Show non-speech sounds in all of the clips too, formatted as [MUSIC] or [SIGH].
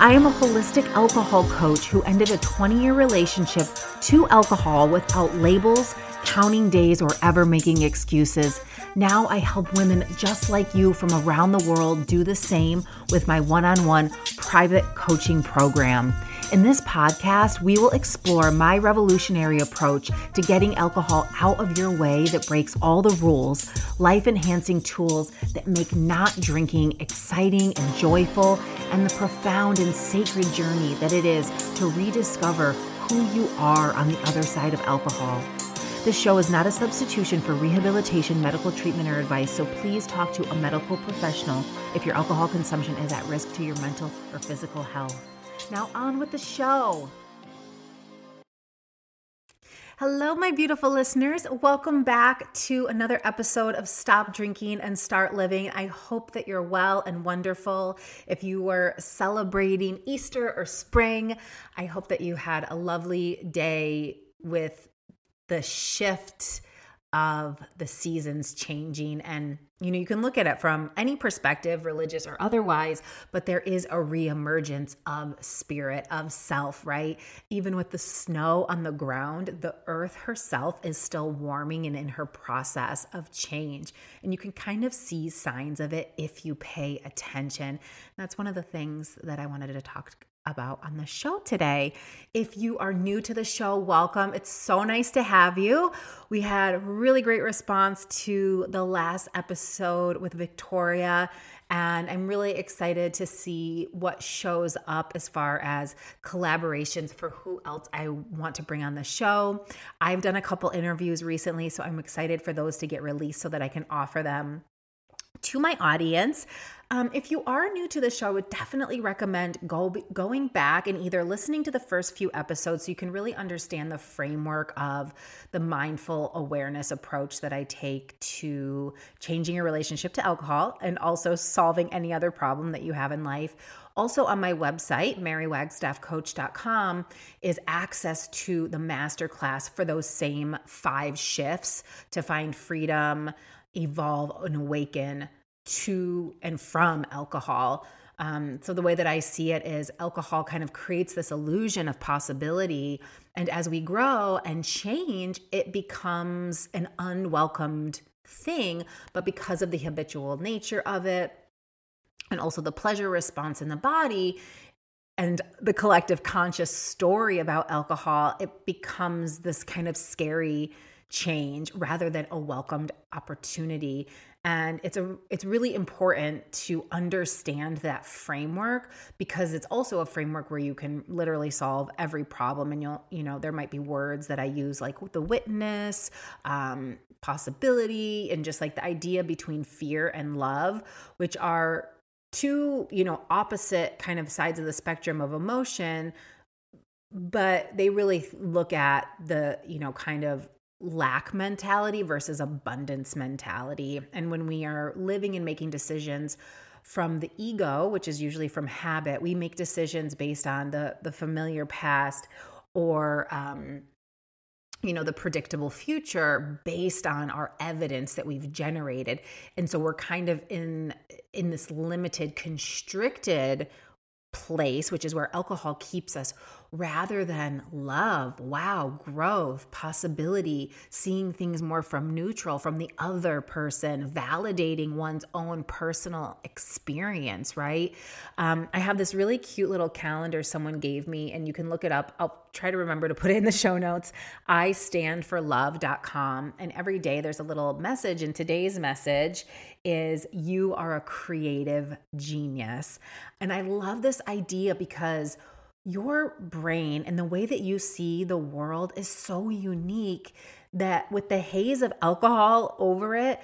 I am a holistic alcohol coach who ended a 20 year relationship to alcohol without labels, counting days, or ever making excuses. Now I help women just like you from around the world do the same with my one on one private coaching program. In this podcast, we will explore my revolutionary approach to getting alcohol out of your way that breaks all the rules, life enhancing tools that make not drinking exciting and joyful, and the profound and sacred journey that it is to rediscover who you are on the other side of alcohol. This show is not a substitution for rehabilitation, medical treatment, or advice, so please talk to a medical professional if your alcohol consumption is at risk to your mental or physical health. Now, on with the show. Hello, my beautiful listeners. Welcome back to another episode of Stop Drinking and Start Living. I hope that you're well and wonderful. If you were celebrating Easter or spring, I hope that you had a lovely day with the shift of the seasons changing. And you know you can look at it from any perspective religious or otherwise but there is a reemergence of spirit of self right? Even with the snow on the ground the earth herself is still warming and in her process of change. And you can kind of see signs of it if you pay attention. That's one of the things that i wanted to talk about on the show today. If you are new to the show, welcome. It's so nice to have you. We had a really great response to the last episode with Victoria. And I'm really excited to see what shows up as far as collaborations for who else I want to bring on the show. I've done a couple interviews recently, so I'm excited for those to get released so that I can offer them to my audience. Um, if you are new to the show, I would definitely recommend go, going back and either listening to the first few episodes so you can really understand the framework of the mindful awareness approach that I take to changing your relationship to alcohol and also solving any other problem that you have in life. Also, on my website, marywagstaffcoach.com, is access to the masterclass for those same five shifts to find freedom, evolve, and awaken to and from alcohol. Um, so, the way that I see it is alcohol kind of creates this illusion of possibility. And as we grow and change, it becomes an unwelcomed thing. But because of the habitual nature of it, and also the pleasure response in the body, and the collective conscious story about alcohol, it becomes this kind of scary change rather than a welcomed opportunity and it's a it's really important to understand that framework because it's also a framework where you can literally solve every problem and you'll you know there might be words that i use like the witness um, possibility and just like the idea between fear and love which are two you know opposite kind of sides of the spectrum of emotion but they really look at the, you know, kind of lack mentality versus abundance mentality. And when we are living and making decisions from the ego, which is usually from habit, we make decisions based on the the familiar past or um, you know the predictable future based on our evidence that we've generated and so we're kind of in in this limited constricted place which is where alcohol keeps us rather than love, wow, growth, possibility, seeing things more from neutral, from the other person, validating one's own personal experience, right? Um, I have this really cute little calendar someone gave me, and you can look it up. I'll try to remember to put it in the [LAUGHS] show notes. I stand for love.com. And every day there's a little message, and today's message is you are a creative genius. And I love this idea because your brain and the way that you see the world is so unique that with the haze of alcohol over it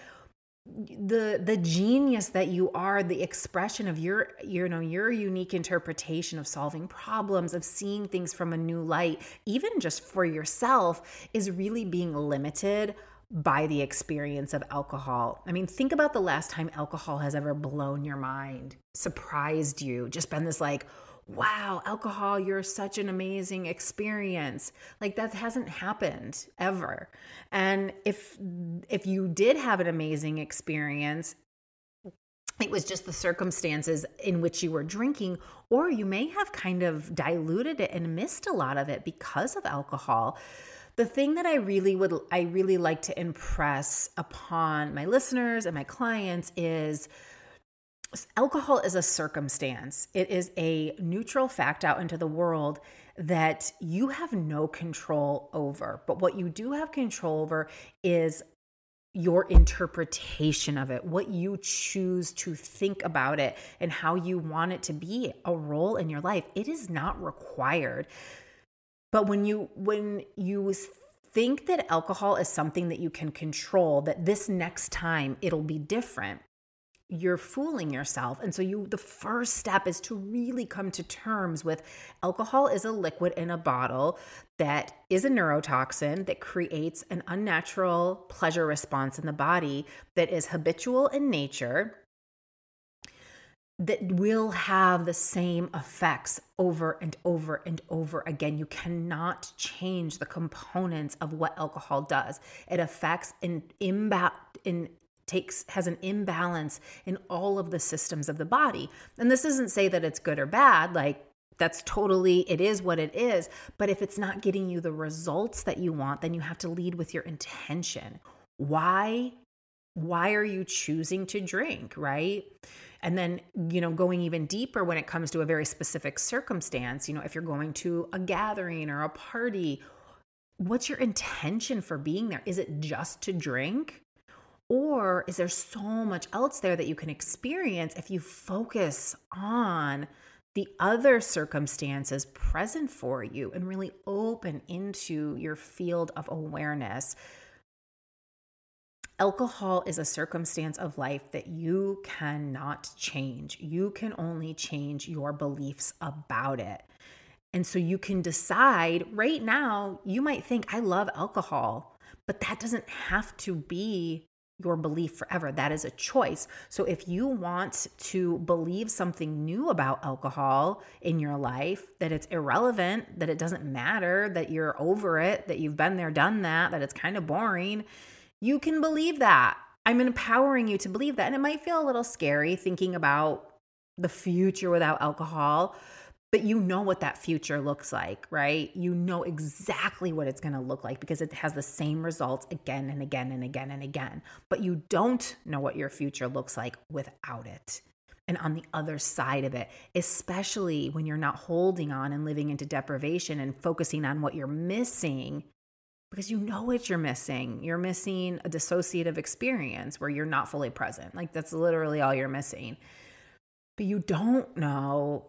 the the genius that you are the expression of your you know your unique interpretation of solving problems of seeing things from a new light even just for yourself is really being limited by the experience of alcohol. I mean, think about the last time alcohol has ever blown your mind, surprised you, just been this like, wow, alcohol, you're such an amazing experience. Like that hasn't happened ever. And if if you did have an amazing experience, it was just the circumstances in which you were drinking or you may have kind of diluted it and missed a lot of it because of alcohol the thing that i really would i really like to impress upon my listeners and my clients is alcohol is a circumstance, it is a neutral fact out into the world that you have no control over. But what you do have control over is your interpretation of it, what you choose to think about it, and how you want it to be a role in your life. It is not required. But when you when you think that alcohol is something that you can control, that this next time it'll be different, you're fooling yourself. And so you the first step is to really come to terms with alcohol is a liquid in a bottle that is a neurotoxin that creates an unnatural pleasure response in the body that is habitual in nature that will have the same effects over and over and over again. You cannot change the components of what alcohol does. It affects in imba- in takes has an imbalance in all of the systems of the body. And this doesn't say that it's good or bad, like that's totally it is what it is, but if it's not getting you the results that you want, then you have to lead with your intention. Why why are you choosing to drink, right? And then, you know, going even deeper when it comes to a very specific circumstance, you know, if you're going to a gathering or a party, what's your intention for being there? Is it just to drink? Or is there so much else there that you can experience if you focus on the other circumstances present for you and really open into your field of awareness? Alcohol is a circumstance of life that you cannot change. You can only change your beliefs about it. And so you can decide right now, you might think, I love alcohol, but that doesn't have to be your belief forever. That is a choice. So if you want to believe something new about alcohol in your life, that it's irrelevant, that it doesn't matter, that you're over it, that you've been there, done that, that it's kind of boring, you can believe that. I'm empowering you to believe that. And it might feel a little scary thinking about the future without alcohol but you know what that future looks like, right? You know exactly what it's going to look like because it has the same results again and again and again and again. But you don't know what your future looks like without it. And on the other side of it, especially when you're not holding on and living into deprivation and focusing on what you're missing, because you know what you're missing. You're missing a dissociative experience where you're not fully present. Like that's literally all you're missing. But you don't know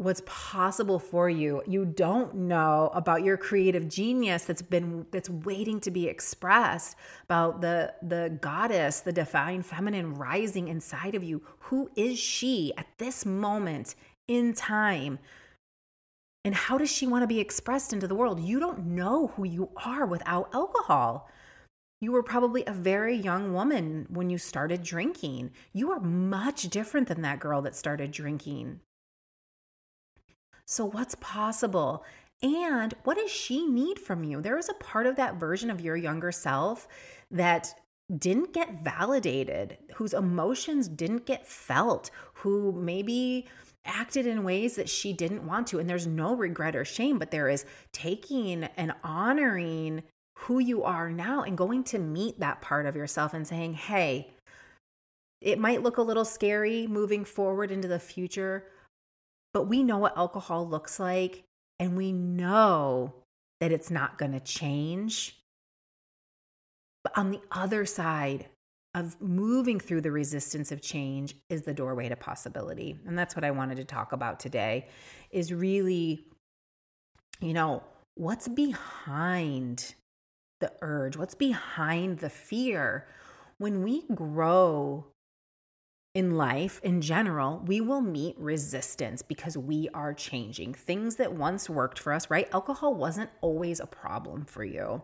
what's possible for you. You don't know about your creative genius that's been that's waiting to be expressed, about the the goddess, the divine feminine rising inside of you. Who is she at this moment in time? And how does she want to be expressed into the world? You don't know who you are without alcohol. You were probably a very young woman when you started drinking. You are much different than that girl that started drinking. So, what's possible? And what does she need from you? There is a part of that version of your younger self that didn't get validated, whose emotions didn't get felt, who maybe acted in ways that she didn't want to. And there's no regret or shame, but there is taking and honoring who you are now and going to meet that part of yourself and saying, hey, it might look a little scary moving forward into the future, but we know what alcohol looks like and we know that it's not going to change. But on the other side of moving through the resistance of change is the doorway to possibility. And that's what I wanted to talk about today is really you know, what's behind the urge? What's behind the fear? When we grow in life in general, we will meet resistance because we are changing. Things that once worked for us, right? Alcohol wasn't always a problem for you.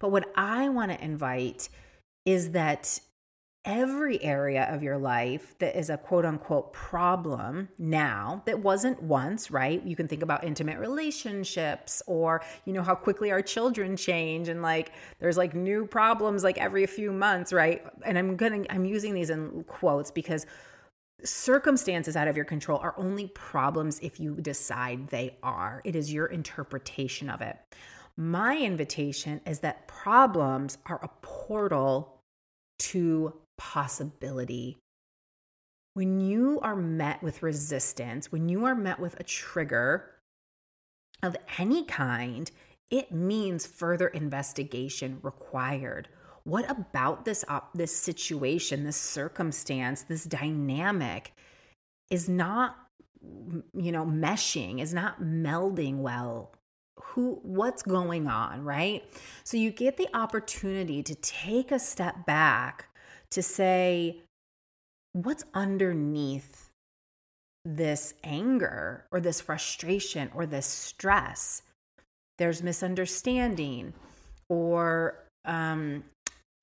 But what I want to invite is that every area of your life that is a quote unquote problem now that wasn't once, right? You can think about intimate relationships or, you know, how quickly our children change and like there's like new problems like every few months, right? And I'm going to, I'm using these in quotes because circumstances out of your control are only problems if you decide they are. It is your interpretation of it. My invitation is that problems are a portal to possibility. When you are met with resistance, when you are met with a trigger of any kind, it means further investigation required. What about this op- this situation, this circumstance, this dynamic is not you know meshing, is not melding well who what's going on right so you get the opportunity to take a step back to say, what's underneath this anger or this frustration or this stress? There's misunderstanding, or um,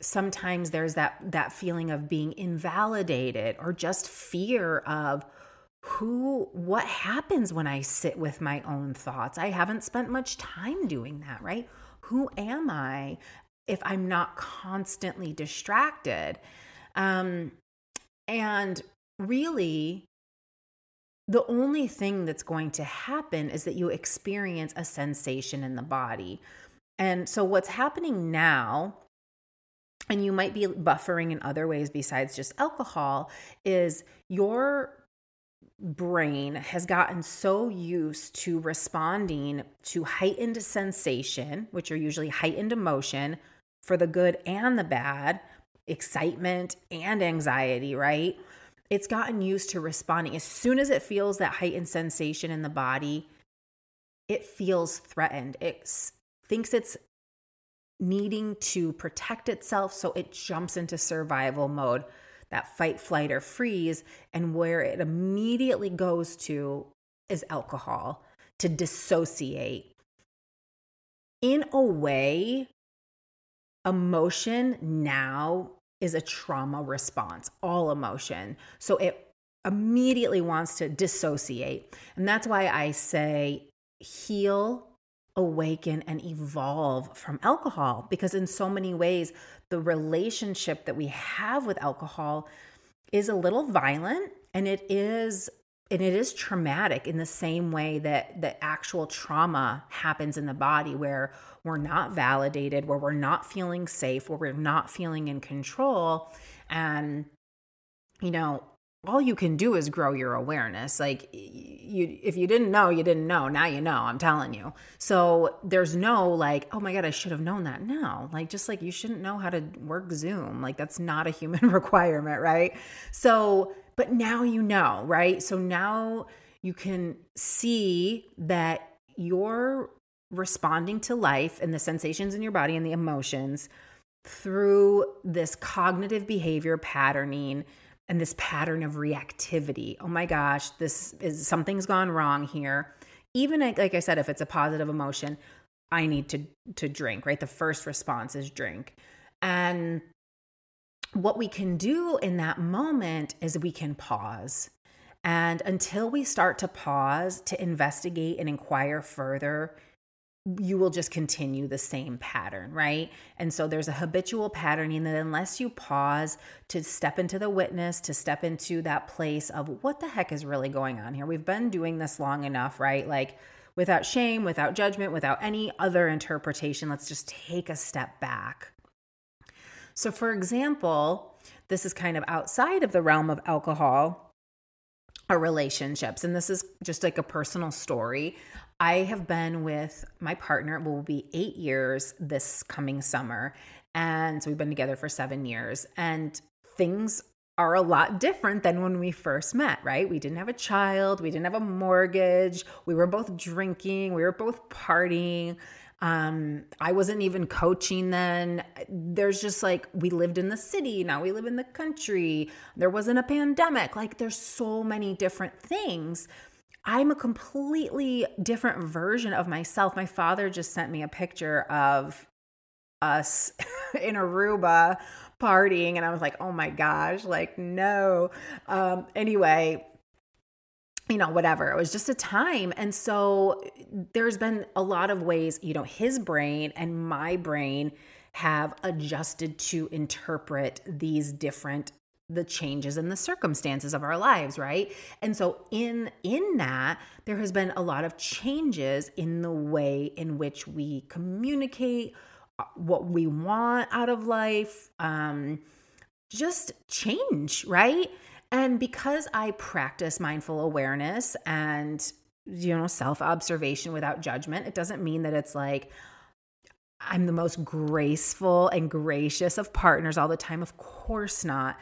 sometimes there's that that feeling of being invalidated, or just fear of who what happens when I sit with my own thoughts. I haven't spent much time doing that, right? Who am I? If I'm not constantly distracted. Um, and really, the only thing that's going to happen is that you experience a sensation in the body. And so, what's happening now, and you might be buffering in other ways besides just alcohol, is your brain has gotten so used to responding to heightened sensation, which are usually heightened emotion, for the good and the bad, excitement and anxiety, right? It's gotten used to responding. As soon as it feels that heightened sensation in the body, it feels threatened. It thinks it's needing to protect itself, so it jumps into survival mode, that fight, flight, or freeze. And where it immediately goes to is alcohol to dissociate. In a way, emotion now is a trauma response, all emotion. So it immediately wants to dissociate. And that's why I say heal, awaken, and evolve from alcohol, because in so many ways, the relationship that we have with alcohol is a little violent and it is and it is traumatic in the same way that the actual trauma happens in the body where we're not validated where we're not feeling safe where we're not feeling in control. And you know all you can do is grow your awareness. Like you if you didn't know you didn't know. Now you know i'm telling you. So there's no like oh my god i should have known that. No. Like just like you shouldn't know how to work zoom. Like that's not a human [LAUGHS] requirement right? So but now you know, right? So now you can see that you're responding to life and the sensations in your body and the emotions through this cognitive behavior patterning and this pattern of reactivity. Oh my gosh, this is something's gone wrong here. even like I said, if it's a positive emotion, I need to to drink, right? The first response is drink. And what we can do in that moment is we can pause. And until we start to pause to investigate and inquire further, you will just continue the same pattern, right? And so there's a habitual patterning that unless you pause to step into the witness, to step into that place of what the heck is really going on here. We've been doing this long enough, right? Like without shame, without judgment, without any other interpretation. Let's just take a step back. So, for example, this is kind of outside of the realm of alcohol or relationships. And this is just like a personal story. I have been with my partner, will be eight years this coming summer. And so we've been together for seven years. And things are a lot different than when we first met, right? We didn't have a child, we didn't have a mortgage, we were both drinking, we were both partying. Um, I wasn't even coaching then. There's just like we lived in the city, now we live in the country. There wasn't a pandemic. Like there's so many different things I'm a completely different version of myself. My father just sent me a picture of us [LAUGHS] in Aruba partying, and I was like, oh my gosh, like, no. Um, anyway, you know, whatever. It was just a time. And so there's been a lot of ways, you know, his brain and my brain have adjusted to interpret these different the changes and the circumstances of our lives right and so in in that there has been a lot of changes in the way in which we communicate uh, what we want out of life um just change right and because i practice mindful awareness and you know self observation without judgment it doesn't mean that it's like I'm the most graceful and gracious of partners all the time. Of course not.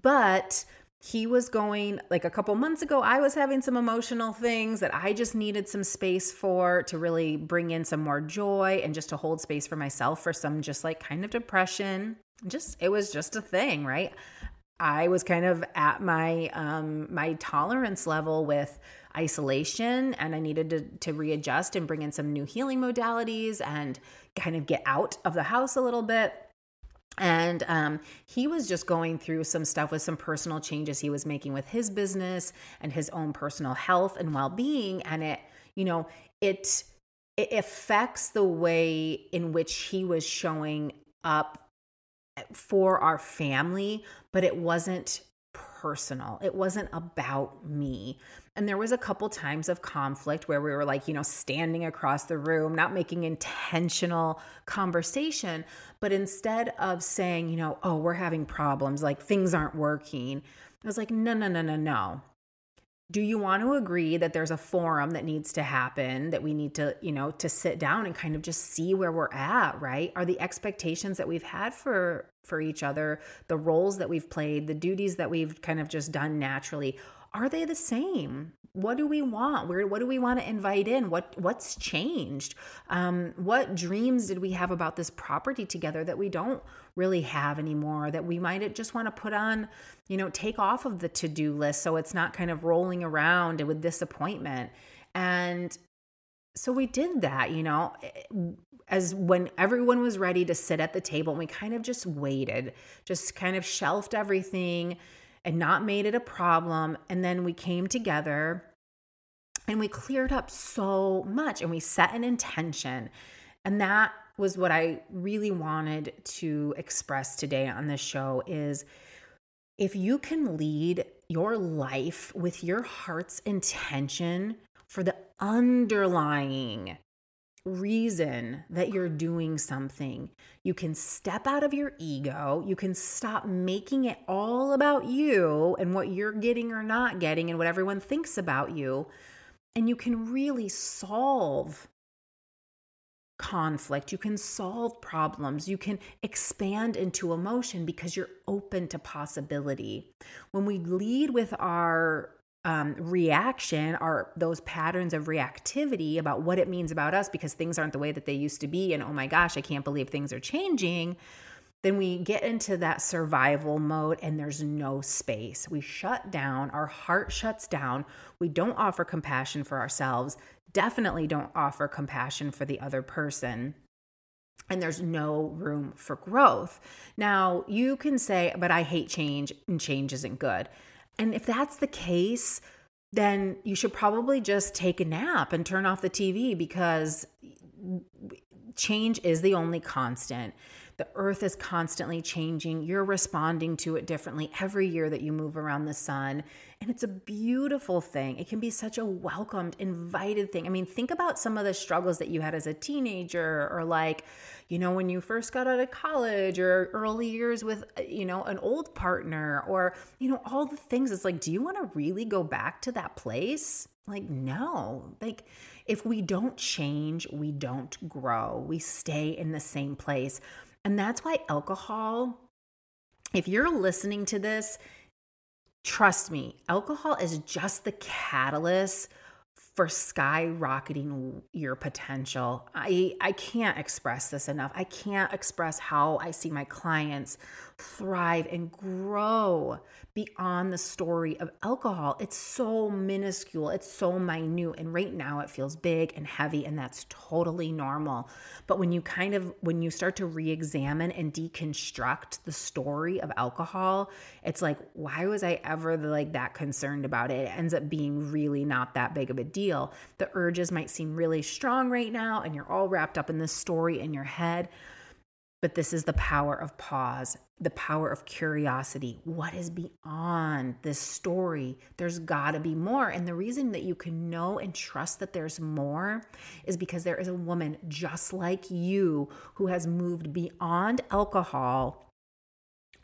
But he was going like a couple months ago i was having some emotional things that i just needed some space for to really bring in some more joy and just to hold space for myself for some just like kind of depression just it was just a thing right i was kind of at my um my tolerance level with isolation and i needed to to readjust and bring in some new healing modalities and kind of get out of the house a little bit. And um, he was just going through some stuff with some personal changes he was making with his business and his own personal health and well-being and it you know it it affects the way in which he was showing up for our family but it wasn't personal it wasn't about me and there was a couple times of conflict where we were like, you know, standing across the room, not making intentional conversation, but instead of saying, you know, oh, we're having problems, like things aren't working, I was like, no, no, no, no, no. Do you want to agree that there's a forum that needs to happen, that we need to, you know, to sit down and kind of just see where we're at, right? Are the expectations that we've had for for each other, the roles that we've played, the duties that we've kind of just done naturally, are they the same? What do we want? Where what do we want to invite in? What what's changed? Um, what dreams did we have about this property together that we don't really have anymore? That we might just want to put on, you know, take off of the to do list so it's not kind of rolling around with disappointment. And so we did that, you know, as when everyone was ready to sit at the table, and we kind of just waited, just kind of shelved everything and not made it a problem. And then we came together and we cleared up so much and we set an intention. And that was what I really wanted to express today on this show is if you can lead your life with your heart's intention for the underlying reason that you're doing something. You can step out of your ego. You can stop making it all about you and what you're getting or not getting and what everyone thinks about you. And you can really solve conflict. You can solve problems. You can expand into emotion because you're open to possibility. When we lead with our um, reaction are those patterns of reactivity about what it means about us because things aren't the way that they used to be. And oh my gosh, I can't believe things are changing. Then we get into that survival mode and there's no space. We shut down, our heart shuts down. We don't offer compassion for ourselves. definitely don't offer compassion for the other person and there's no room for growth. Now, you can say, but I hate change and change isn't good. And if that's the case, then you should probably just take a nap and turn off the TV because change is the only constant. The earth is constantly changing. You're responding to it differently every year that you move around the sun. And it's a beautiful thing. It can be such a welcomed, invited thing. I mean, think about some of the struggles that you had as a teenager or like, you know, when you first got out of college or early years with, uh, you know, an old partner or, you know, all the things. It's like, do you want to really go back to that place? Like, no. Like, if we don't change, we don't grow. We stay in the same place. And that's why alcohol, if you're listening to this, trust me, alcohol is just the catalyst for skyrocketing your potential. I I can't express this enough. I can't express how I see my clients thrive and grow beyond the story of alcohol. It's so minuscule, it's so minute and right now it feels big and heavy and that's totally normal. But when you kind of when you start to re-examine and deconstruct the story of alcohol, it's like why was I ever like that concerned about it? It ends up being really not that big of a deal. The urges might seem really strong right now and you're all wrapped up in this story in your head. But this is the power of pause, the power of curiosity. What is beyond this story? There's got to be more. And the reason that you can know and trust that there's more is because there is a woman just like you who has moved beyond alcohol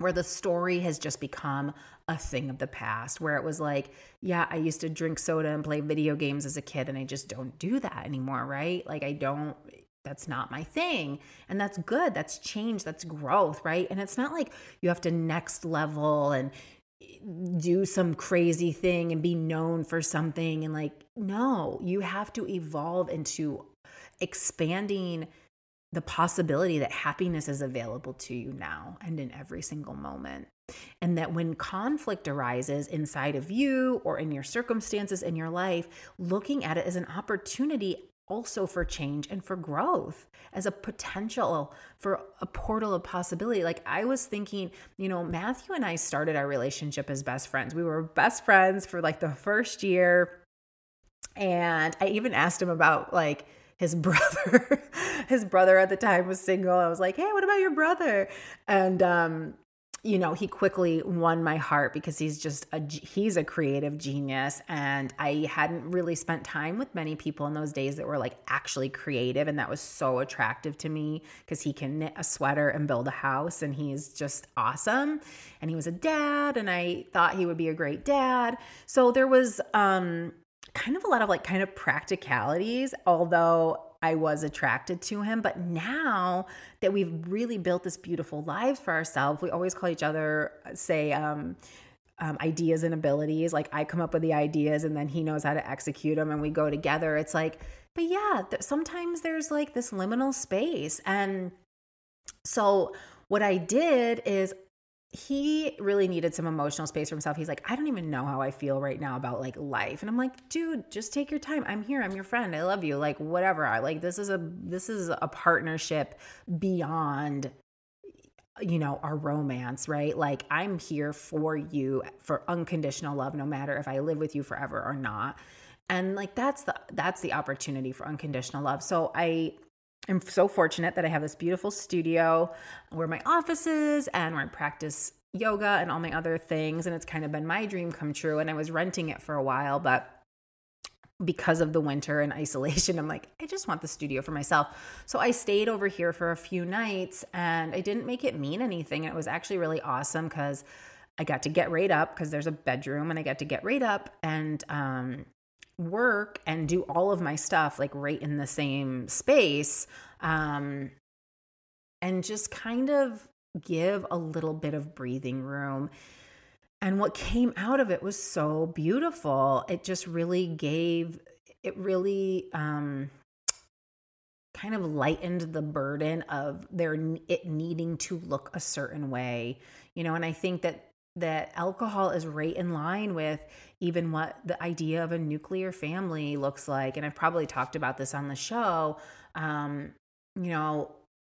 where the story has just become a thing of the past, where it was like, yeah, I used to drink soda and play video games as a kid, and I just don't do that anymore, right? Like, I don't, that's not my thing. And that's good. That's change. That's growth, right? And it's not like you have to next level and do some crazy thing and be known for something. And like, no, you have to evolve into expanding the possibility that happiness is available to you now and in every single moment. And that when conflict arises inside of you or in your circumstances in your life, looking at it as an opportunity also for change and for growth as a potential for a portal of possibility. Like I was thinking, you know, Matthew and I started our relationship as best friends. We were best friends for like the first year. And I even asked him about like his [LAUGHS] brother. his brother at the time was single. I was like, "Hey, what about your brother?" And um you know, he quickly won my heart because he's just a he's a creative genius and I hadn't really spent time with many people in those days that were like actually creative and that was so attractive to me because he can knit a sweater and build a house and he's just awesome and he was a dad and I thought he would be a great dad. So there was um kind of a lot of like kind of practicalities although I was attracted to him. But now that we've really built this beautiful lives for ourselves, we always call each other, say, um, um, ideas and abilities. Like I come up with the ideas and then he knows how to execute them and we go together. It's like, but yeah, th- sometimes there's like this liminal space. And so what I did is he really needed some emotional space for himself. He's like, I don't even know how I feel right now about like life. And I'm like, dude, just take your time. I'm here. I'm your friend. I love you. Like whatever. I like this is a this is a partnership beyond you know, our romance, right? Like I'm here for you for unconditional love no matter if I live with you forever or not. And like that's the that's the opportunity for unconditional love. So I I'm so fortunate that I have this beautiful studio where my office is and where I practice yoga and all my other things. And it's kind of been my dream come true. And I was renting it for a while, but because of the winter and [LAUGHS] isolation, I'm like, I just want the studio for myself. So I stayed over here for a few nights and I didn't make it mean anything. It was actually really awesome because I got to get right up because there's a bedroom and I got to get right up and um, work and do all of my stuff like right in the same space um, and just kind of give a little bit of breathing room. And what came out of it was so beautiful. It just really gave, it really um, kind of lightened the burden of their it needing to look a certain way, you know. And I think that that alcohol is right in line with even what the idea of a nuclear family looks like. And I've probably talked about this on the show. Um, you know,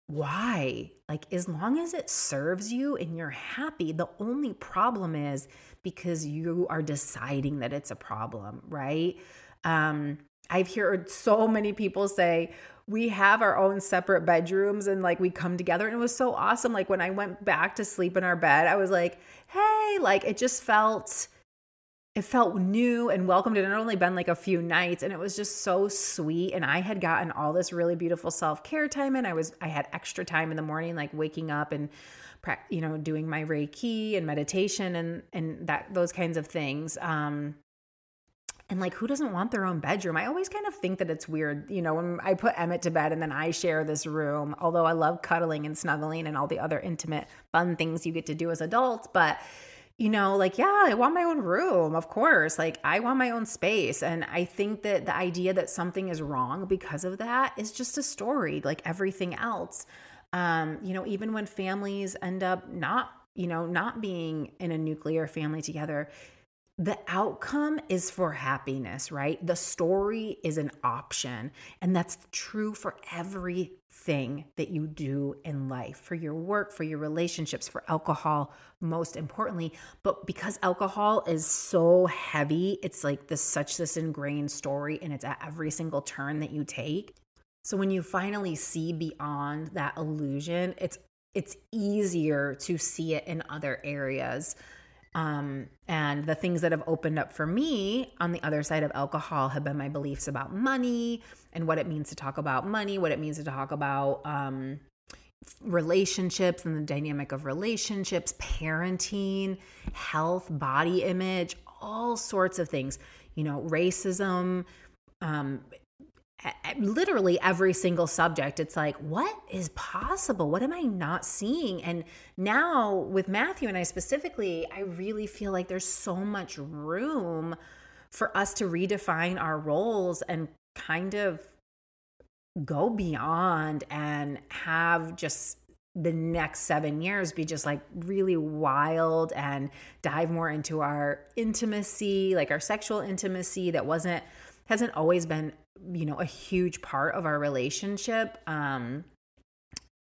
why? Like, as long as it serves you and you're happy, the only problem is because you are deciding that it's a problem, right? Um, I've heard so many people say, we have our own separate bedrooms and like we come together. And it was so awesome. Like when I went back to sleep in our bed, I was like, hey, like it just felt it felt new and welcomed. And it had only been like a few nights, and it was just so sweet. And I had gotten all this really beautiful self care time, and I was I had extra time in the morning, like waking up and you know doing my Reiki and meditation and and that those kinds of things. Um, and like, who doesn't want their own bedroom? I always kind of think that it's weird, you know, when I put Emmett to bed and then I share this room. Although I love cuddling and snuggling and all the other intimate, fun things you get to do as adults, but you know, like, yeah, I want my own room, of course. Like, I want my own space. And I think that the idea that something is wrong because of that is just a story, like everything else. Um, you know, even when families end up not, you know, not being in a nuclear family together, the outcome is for happiness, right? The story is an option. And that's true for everything that you do in life for your work, for your relationships, for alcohol, most importantly. But because alcohol is so heavy, it's like this such this ingrained story and it's at every single turn that you take. So when you finally see beyond that illusion, it's it's easier to see it in other areas um, and the things that have opened up for me on the other side of alcohol have been my beliefs about money and what it means to talk about money, what it means to talk about um, relationships and the dynamic of relationships, parenting, health, body image, all sorts of things. You know, racism, um, literally every single subject. It's like what is possible? What am i not seeing? And now with matthew and i specifically i really feel like there's so much room for us to redefine our roles and kind of go beyond and have just the next seven years be just like really wild and dive more into our intimacy like our sexual intimacy that wasn't hasn't always been you know a huge part of our relationship um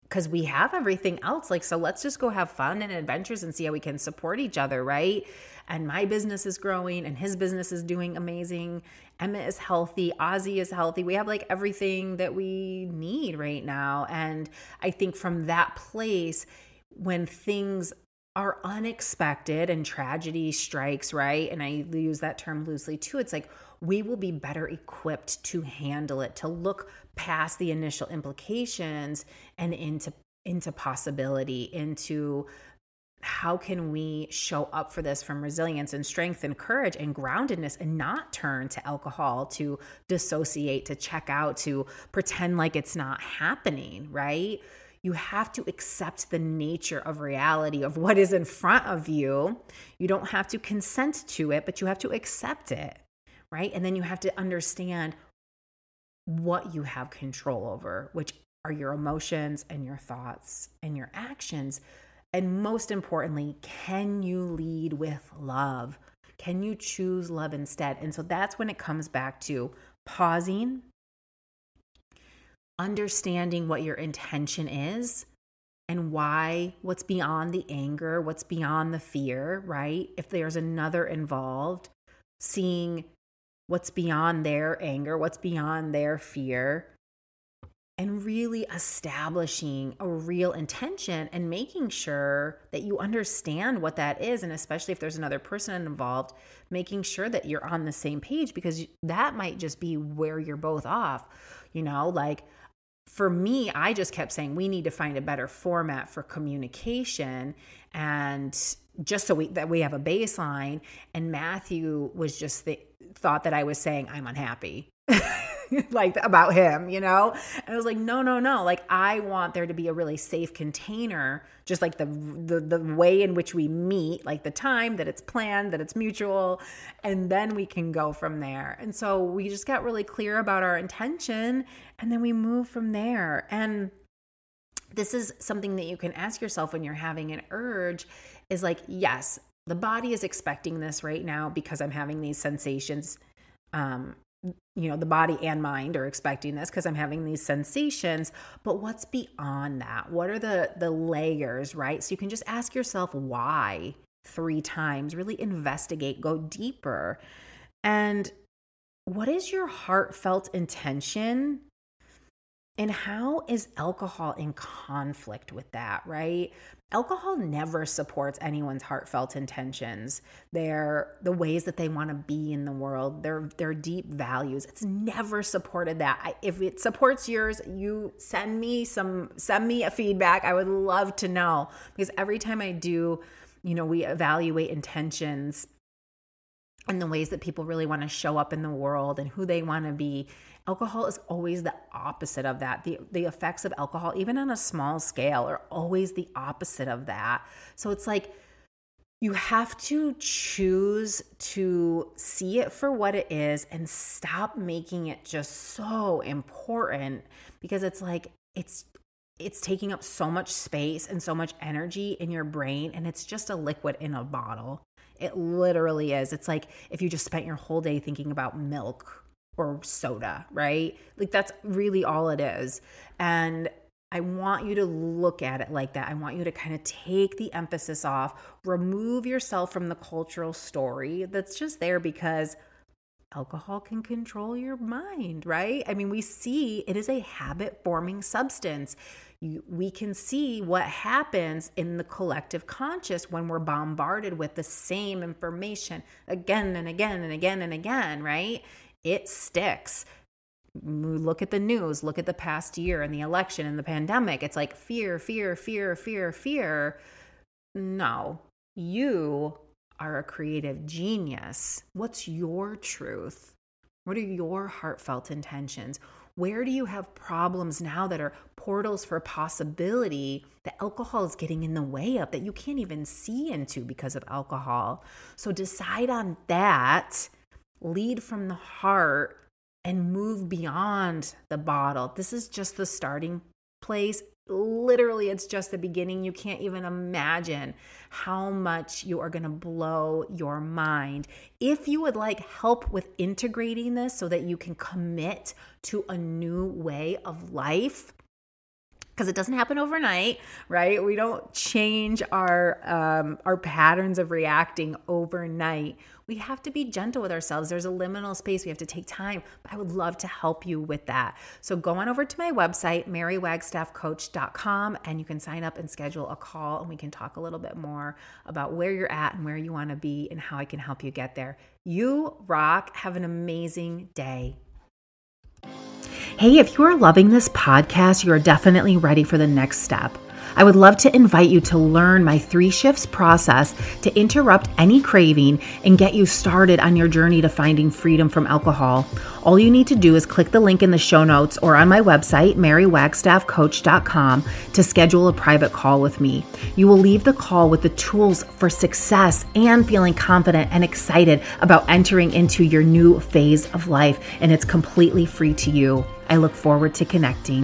because we have everything else. Like so let's just go have fun and adventures and see how we can support each other right? And my business is growing and his business is doing amazing. Emma is healthy. Ozzy is healthy. We have like everything that we need right now. And i think from that place when things are unexpected and tragedy strikes right? And i use that term loosely too. It's like we will be better equipped to handle it, to look past the initial implications and into into possibility, into how can we show up for this from resilience and strength and courage and groundedness and not turn to alcohol to dissociate to check out to pretend like it's not happening right? You have to accept the nature of reality of what is in front of you. You don't have to consent to it but you have to accept it right? And then you have to understand what you have control over, which are your emotions and your thoughts and your actions. And most importantly, can you lead with love? Can you choose love instead? And so that's when it comes back to pausing, understanding what your intention is and why, what's beyond the anger, what's beyond the fear, right? If there's another involved, seeing what's beyond their anger, what's beyond their fear, and really establishing a real intention and making sure that you understand what that is. And especially if there's another person involved, making sure that you're on the same page because that might just be where you're both off. You know, like for me, I just kept saying we need to find a better format for communication and just so we that we have a baseline and Matthew was just the, thought that I was saying I'm unhappy. [LAUGHS] like about him, you know? And I was like, no, no, no. Like I want there to be a really safe container, just like the the the way in which we meet, like the time that it's planned, that it's mutual, and then we can go from there. And so we just got really clear about our intention and then we move from there. And this is something that you can ask yourself when you're having an urge is like, yes, the body is expecting this right now because I'm having these sensations. Um, you know, the body and mind are expecting this because I'm having these sensations. But what's beyond that? What are the the layers, right? So you can just ask yourself why three times, really investigate, go deeper. And what is your heartfelt intention and how is alcohol in conflict with that, right? Alcohol never supports anyone's heartfelt intentions. They're the ways that they want to be in the world, their their deep values. It's never supported that. I, if it supports yours, you send me some send me a feedback. I would love to know because every time I do, you know, we evaluate intentions and the ways that people really want to show up in the world and who they want to be alcohol is always the opposite of that. The the effects of alcohol even on a small scale are always the opposite of that. So it's like you have to choose to see it for what it is and stop making it just so important because it's like it's it's taking up so much space and so much energy in your brain and it's just a liquid in a bottle it literally is. It's like if you just spent your whole day thinking about milk or soda, right? Like that's really all it is. And I want you to look at it like that. I want you to kind of take the emphasis off, remove yourself from the cultural story that's just there because alcohol can control your mind, right? I mean, we see it is a habit forming substance you, we can see what happens in the collective conscious when we're bombarded with the same information again and again and again and again, right? It sticks. Look at the news, look at the past year and the election and the pandemic. It's like fear, fear, fear, fear, fear. No, you are a creative genius. What's your truth? What are your heartfelt intentions? Where do you have problems now that are portals for possibility that alcohol is getting in the way of that you can't even see into because of alcohol? So decide on that, lead from the heart, and move beyond the bottle. This is just the starting place literally it's just the beginning. You can't even imagine how much you are going to blow your mind. If you would like help with integrating this so that you can commit to a new way of life because it doesn't happen overnight, right? We don't change our um, our patterns of reacting overnight. We have to be gentle with ourselves. There's a liminal space. We have to take time. I would love to help you with that. So go on over to my website, marywagstaffcoach.com, and you can sign up and schedule a call, and we can talk a little bit more about where you're at and where you want to be and how I can help you get there. You rock. Have an amazing day. Hey, if you are loving this podcast, you are definitely ready for the next step. I would love to invite you to learn my three shifts process to interrupt any craving and get you started on your journey to finding freedom from alcohol. All you need to do is click the link in the show notes or on my website, marywagstaffcoach.com, to schedule a private call with me. You will leave the call with the tools for success and feeling confident and excited about entering into your new phase of life, and it's completely free to you. I look forward to connecting.